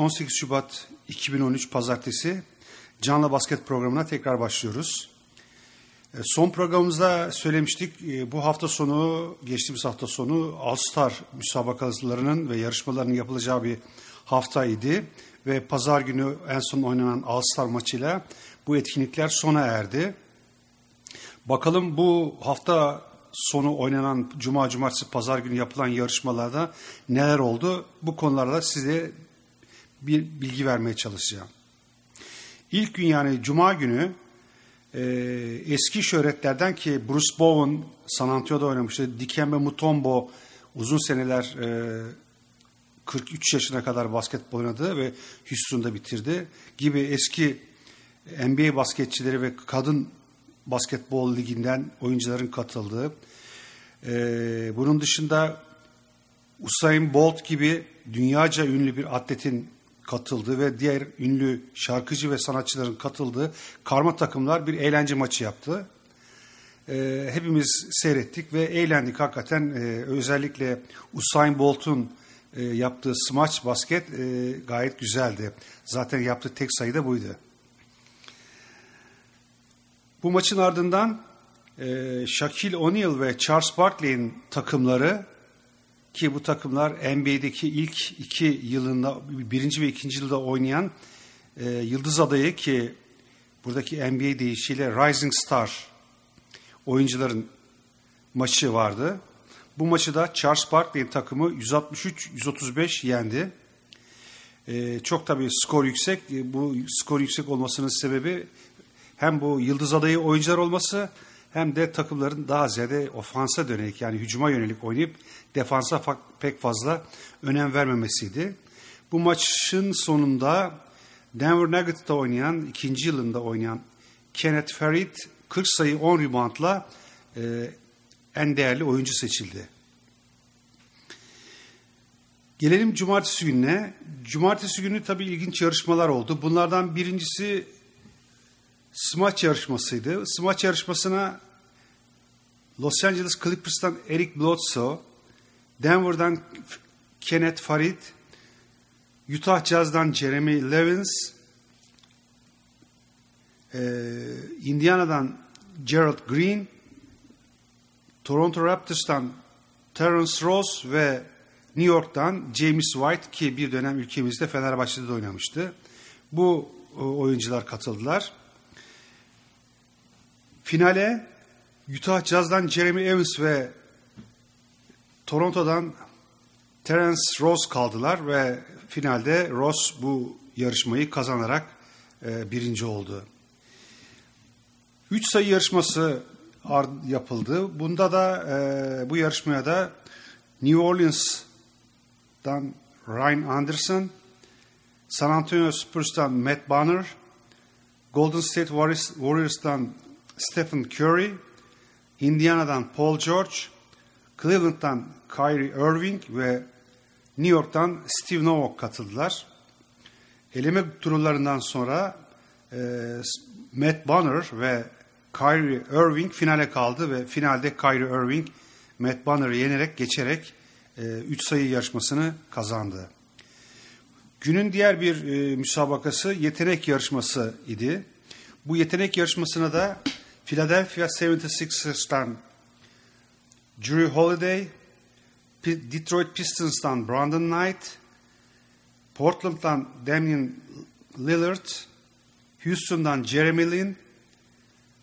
18 Şubat 2013 Pazartesi Canlı Basket programına tekrar başlıyoruz. E, son programımızda söylemiştik e, bu hafta sonu, geçtiğimiz hafta sonu All Star müsabakalarının ve yarışmalarının yapılacağı bir haftaydı. Ve pazar günü en son oynanan All Star maçıyla bu etkinlikler sona erdi. Bakalım bu hafta sonu oynanan cuma, cumartesi, pazar günü yapılan yarışmalarda neler oldu? Bu konularda size bir bilgi vermeye çalışacağım. İlk gün yani cuma günü e, eski şöhretlerden ki Bruce Bowen San Antonio'da oynamıştı. Dikembe Mutombo uzun seneler e, 43 yaşına kadar basketbol oynadı ve Houston'da bitirdi gibi eski NBA basketçileri ve kadın basketbol liginden oyuncuların katıldığı. Ee, bunun dışında Usain Bolt gibi dünyaca ünlü bir atletin katıldığı ve diğer ünlü şarkıcı ve sanatçıların katıldığı karma takımlar bir eğlence maçı yaptı. Ee, hepimiz seyrettik ve eğlendik hakikaten. Ee, özellikle Usain Bolt'un e, yaptığı smaç basket e, gayet güzeldi. Zaten yaptığı tek sayı da buydu. Bu maçın ardından e, Shaquille O'Neal ve Charles Barkley'in takımları ki bu takımlar NBA'deki ilk iki yılında birinci ve ikinci yılda oynayan e, yıldız adayı ki buradaki NBA deyişiyle Rising Star oyuncuların maçı vardı. Bu maçı da Charles Barkley'in takımı 163-135 yendi. Ee, çok tabii skor yüksek. Bu skor yüksek olmasının sebebi hem bu yıldız adayı oyuncular olması hem de takımların daha ziyade ofansa dönelik yani hücuma yönelik oynayıp defansa pek fazla önem vermemesiydi. Bu maçın sonunda Denver Nuggets'ta oynayan, ikinci yılında oynayan Kenneth Farid 40 sayı 10 reboundla e, en değerli oyuncu seçildi. Gelelim cumartesi gününe. Cumartesi günü tabii ilginç yarışmalar oldu. Bunlardan birincisi smaç yarışmasıydı. Smaç yarışmasına Los Angeles Clippers'tan Eric Bledsoe, Denver'dan Kenneth Farid, Utah Jazz'dan Jeremy Levins, Indiana'dan Gerald Green, Toronto Raptors'tan Terence Ross ve New York'tan James White ki bir dönem ülkemizde Fenerbahçe'de de oynamıştı. Bu oyuncular katıldılar. Finale Utah Jazz'dan Jeremy Evans ve Toronto'dan Terence Ross kaldılar ve finalde Ross bu yarışmayı kazanarak e, birinci oldu. Üç sayı yarışması yapıldı. Bunda da e, bu yarışmaya da New Orleans'dan Ryan Anderson, San Antonio Spurs'tan Matt Bonner, Golden State Warriors'tan Stephen Curry, Indiana'dan Paul George, Cleveland'dan Kyrie Irving ve New York'tan Steve Novak katıldılar. Eleme turlarından sonra e, Matt Bonner ve Kyrie Irving finale kaldı ve finalde Kyrie Irving Matt Bonner'ı yenerek geçerek 3 e, sayı yarışmasını kazandı. Günün diğer bir e, müsabakası yetenek yarışması idi. Bu yetenek yarışmasına da Philadelphia 76ers'tan Drew Holiday, Detroit Pistons'tan Brandon Knight, Portland'dan Damian Lillard, Houston'dan Jeremy Lin,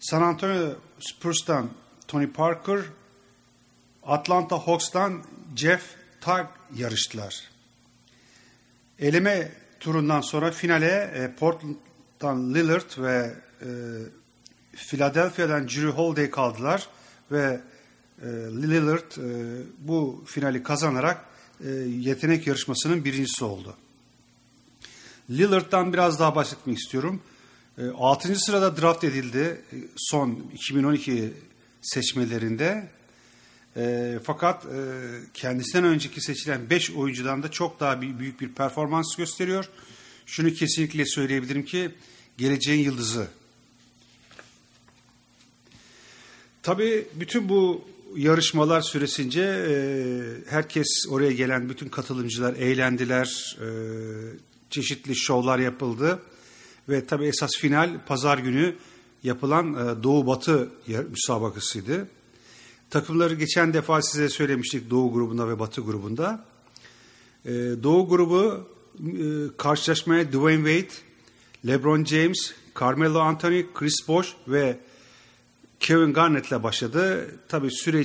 San Antonio Spurs'tan Tony Parker, Atlanta Hawks'tan Jeff Tag yarıştılar. Eleme turundan sonra finale e, Portland'dan Lillard ve e, Philadelphia'dan Drew Holiday kaldılar ve e, Lillard e, bu finali kazanarak e, yetenek yarışmasının birincisi oldu. Lillard'dan biraz daha bahsetmek istiyorum. 6. E, sırada draft edildi e, son 2012 seçmelerinde. Fakat kendisinden önceki seçilen 5 oyuncudan da çok daha büyük bir performans gösteriyor. Şunu kesinlikle söyleyebilirim ki geleceğin yıldızı. Tabii bütün bu yarışmalar süresince e, herkes oraya gelen bütün katılımcılar eğlendiler, e, çeşitli şovlar yapıldı ve tabii esas final pazar günü yapılan e, Doğu Batı müsabakasıydı. Takımları geçen defa size söylemiştik Doğu grubunda ve Batı grubunda. E, Doğu grubu e, karşılaşmaya Dwayne Wade, LeBron James, Carmelo Anthony, Chris Bosh ve Kevin Garnett'le başladı. Tabii süre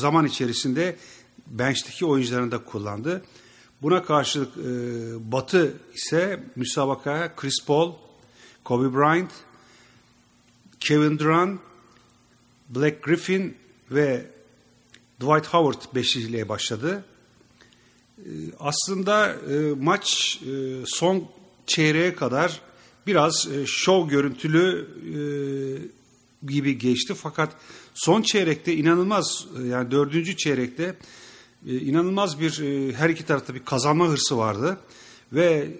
zaman içerisinde bench'teki oyuncularını da kullandı. Buna karşılık e, Batı ise müsabakaya Chris Paul, Kobe Bryant, Kevin Durant, Black Griffin ve Dwight Howard beşliliğe başladı. E, aslında e, maç e, son çeyreğe kadar biraz e, şov görüntülü e, gibi geçti. Fakat son çeyrekte inanılmaz e, yani dördüncü çeyrekte e, inanılmaz bir e, her iki tarafta bir kazanma hırsı vardı ve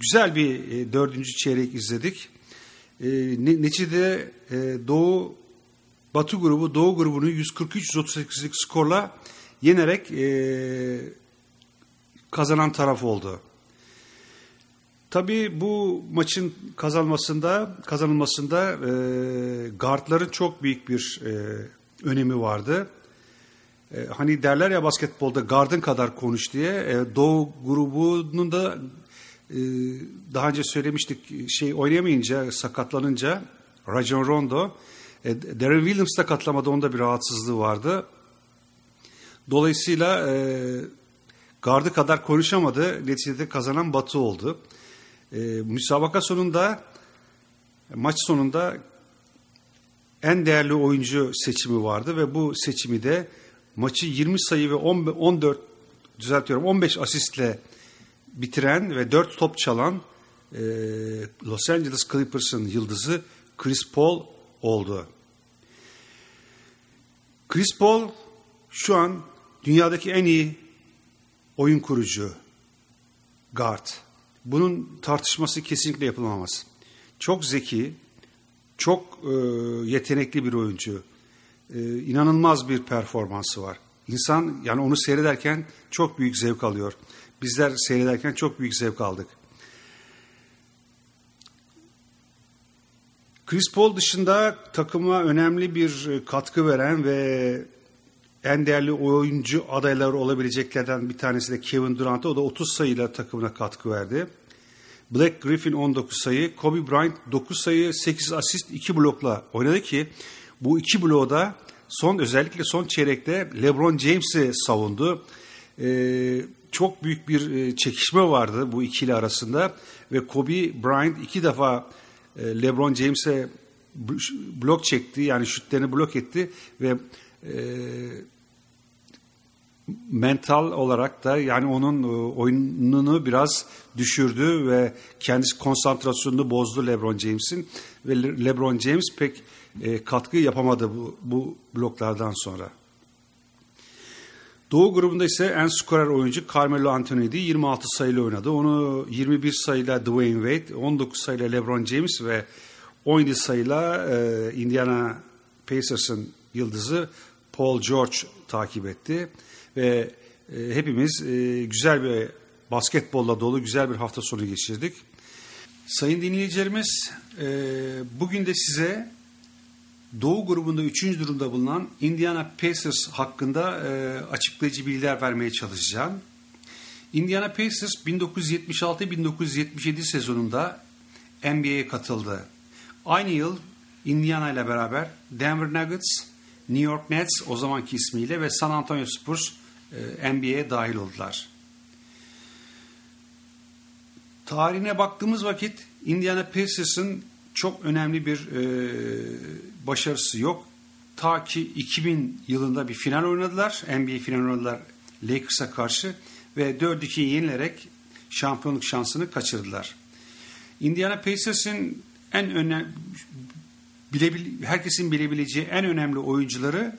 güzel bir dördüncü çeyrek izledik. Neticede Doğu Batı grubu Doğu grubunu 143-138'lik skorla yenerek kazanan taraf oldu. Tabii bu maçın kazanmasında kazanılmasında e, guardların çok büyük bir e, önemi vardı. E, hani derler ya basketbolda gardın kadar konuş diye. E, Doğu grubunun da e, daha önce söylemiştik şey oynayamayınca, sakatlanınca Rajon Rondo, e, Darren Williams da katlamada onda bir rahatsızlığı vardı. Dolayısıyla e, gardı kadar konuşamadı. Neticede kazanan Batı oldu. E, müsabaka sonunda maç sonunda en değerli oyuncu seçimi vardı ve bu seçimi de maçı 20 sayı ve 14 düzeltiyorum 15 asistle bitiren ve 4 top çalan e, Los Angeles Clippers'ın yıldızı Chris Paul oldu. Chris Paul şu an dünyadaki en iyi oyun kurucu guard. Bunun tartışması kesinlikle yapılamaz. Çok zeki, çok e, yetenekli bir oyuncu e, inanılmaz bir performansı var. İnsan yani onu seyrederken çok büyük zevk alıyor. Bizler seyrederken çok büyük zevk aldık. Chris Paul dışında takıma önemli bir katkı veren ve en değerli oyuncu adayları olabileceklerden bir tanesi de Kevin Durant. O da 30 sayıyla takımına katkı verdi. Black Griffin 19 sayı, Kobe Bryant 9 sayı, 8 asist, 2 blokla oynadı ki bu iki bloğda son özellikle son çeyrekte LeBron James'i savundu. Ee, çok büyük bir e, çekişme vardı bu ikili arasında ve Kobe Bryant iki defa e, LeBron James'e blok çekti yani şutlarını blok etti ve e, mental olarak da yani onun e, oyununu biraz düşürdü ve kendisi konsantrasyonunu bozdu LeBron James'in ve LeBron James pek e, katkı yapamadı bu, bu bloklardan sonra. Doğu grubunda ise en skorer oyuncu Carmelo Anthony'di. 26 sayıyla oynadı. Onu 21 sayıyla Dwayne Wade, 19 sayıyla LeBron James ve 17 sayıyla e, Indiana Pacers'ın yıldızı Paul George takip etti. Ve e, hepimiz e, güzel bir basketbolla dolu güzel bir hafta sonu geçirdik. Sayın dinleyicilerimiz, e, bugün de size Doğu grubunda 3. durumda bulunan Indiana Pacers hakkında açıklayıcı bilgiler vermeye çalışacağım. Indiana Pacers 1976-1977 sezonunda NBA'ye katıldı. Aynı yıl Indiana ile beraber Denver Nuggets, New York Nets o zamanki ismiyle ve San Antonio Spurs NBA'ye dahil oldular. Tarihine baktığımız vakit Indiana Pacers'ın çok önemli bir e, başarısı yok. Ta ki 2000 yılında bir final oynadılar. NBA final oynadılar Lakers'a karşı ve 4-2'yi yenilerek şampiyonluk şansını kaçırdılar. Indiana Pacers'in en önemli bilebil, herkesin bilebileceği en önemli oyuncuları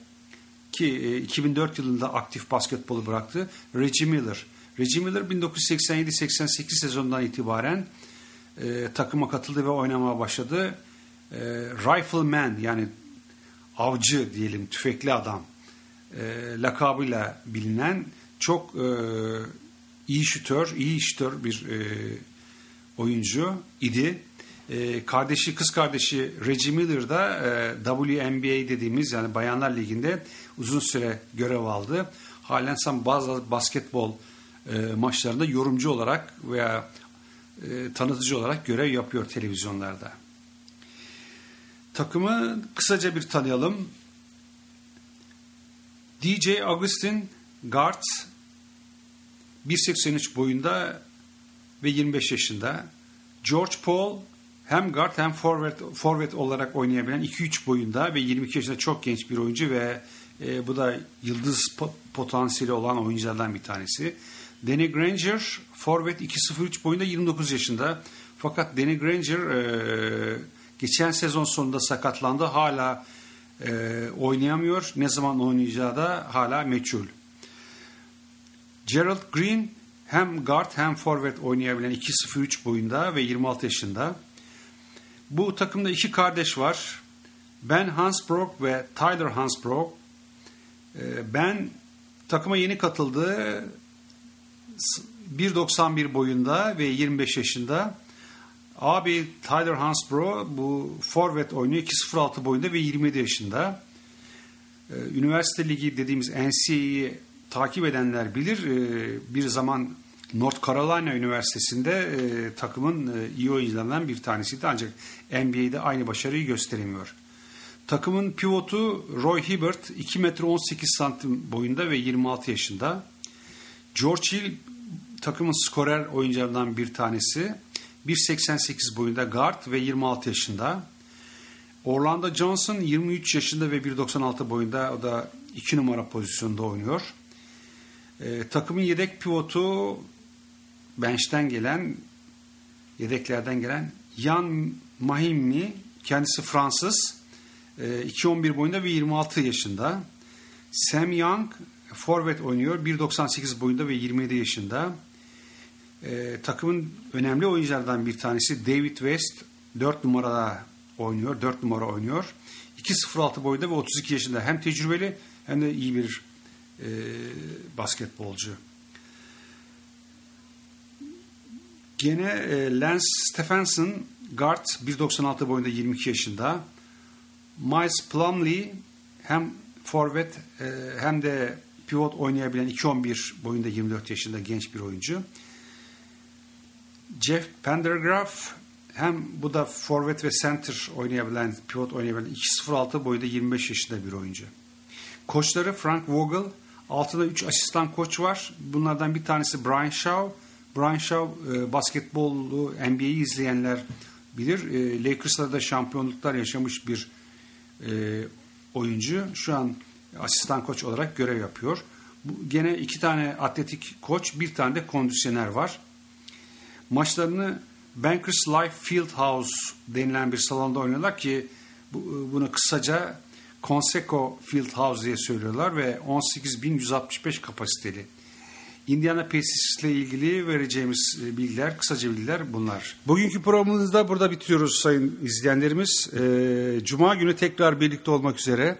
ki 2004 e, yılında aktif basketbolu bıraktı Reggie Miller. Reggie Miller 1987-88 sezonundan itibaren e, takıma katıldı ve oynamaya başladı. E, Rifleman yani avcı diyelim tüfekli adam e, lakabıyla bilinen çok e, iyi şütör, iyi şütör bir e, oyuncu idi. E, kardeşi, kız kardeşi Reggie Miller da e, WNBA dediğimiz yani Bayanlar Ligi'nde uzun süre görev aldı. Halen sen bazı basketbol e, maçlarında yorumcu olarak veya e, tanıtıcı olarak görev yapıyor televizyonlarda. Takımı kısaca bir tanıyalım. DJ Augustin Guard 1.83 boyunda ve 25 yaşında. George Paul hem guard hem forward, forward olarak oynayabilen 2-3 boyunda ve 22 yaşında çok genç bir oyuncu ve e, bu da yıldız potansiyeli olan oyunculardan bir tanesi. Danny Granger forward 2-0-3 boyunda 29 yaşında. Fakat Danny Granger e, geçen sezon sonunda sakatlandı. Hala e, oynayamıyor. Ne zaman oynayacağı da hala meçhul. Gerald Green hem guard hem forward oynayabilen 2-0-3 boyunda ve 26 yaşında. Bu takımda iki kardeş var. Ben Hansbrook ve Tyler Hansbrook. Ee, ben takıma yeni katıldı. 1.91 boyunda ve 25 yaşında. Abi Tyler Hansbrough bu forvet oynuyor 2.06 boyunda ve 27 yaşında. Ee, üniversite ligi dediğimiz NCAA'yi takip edenler bilir. Ee, bir zaman North Carolina Üniversitesi'nde e, takımın e, iyi oyuncularından bir tanesiydi ancak NBA'de aynı başarıyı gösteremiyor. Takımın pivotu Roy Hibbert 2 metre 18 santim boyunda ve 26 yaşında. George Hill takımın skorer oyuncularından bir tanesi. 1.88 boyunda guard ve 26 yaşında. Orlando Johnson 23 yaşında ve 1.96 boyunda o da 2 numara pozisyonda oynuyor. E, takımın yedek pivotu bench'ten gelen yedeklerden gelen Jan Mahimmi kendisi Fransız. E, 2.11 boyunda ve 26 yaşında. Sam Young forvet oynuyor. 1.98 boyunda ve 27 yaşında. E, takımın önemli oyunculardan bir tanesi David West 4 numarada oynuyor. 4 numara oynuyor. 2.06 boyunda ve 32 yaşında. Hem tecrübeli hem de iyi bir e, basketbolcu. Gene e, Lance Stephenson guard 1.96 boyunda 22 yaşında. Miles Plumlee hem forvet hem de pivot oynayabilen 2.11 boyunda 24 yaşında genç bir oyuncu. Jeff Pendergraph hem bu da forvet ve center oynayabilen, pivot oynayabilen 2.06 boyunda 25 yaşında bir oyuncu. Koçları Frank Vogel, altında 3 asistan koç var. Bunlardan bir tanesi Brian Shaw. Brian Shaw e, basketbolu, NBA'yi izleyenler bilir. E, Lakers'ta da şampiyonluklar yaşamış bir e, oyuncu. Şu an asistan koç olarak görev yapıyor. Bu, gene iki tane atletik koç, bir tane de kondisyoner var. Maçlarını Bankers Life Field House denilen bir salonda oynuyorlar ki bu, bunu kısaca Conseco Field House diye söylüyorlar ve 18.165 kapasiteli. Indiana Pacers ile ilgili vereceğimiz e, bilgiler, kısaca bilgiler bunlar. Bugünkü programımızı da burada bitiriyoruz sayın izleyenlerimiz. E, Cuma günü tekrar birlikte olmak üzere.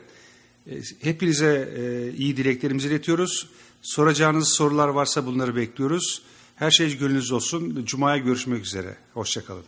E, hepinize iyi dileklerimizi iletiyoruz. Soracağınız sorular varsa bunları bekliyoruz. Her şey gönlünüz olsun. Cuma'ya görüşmek üzere. Hoşçakalın.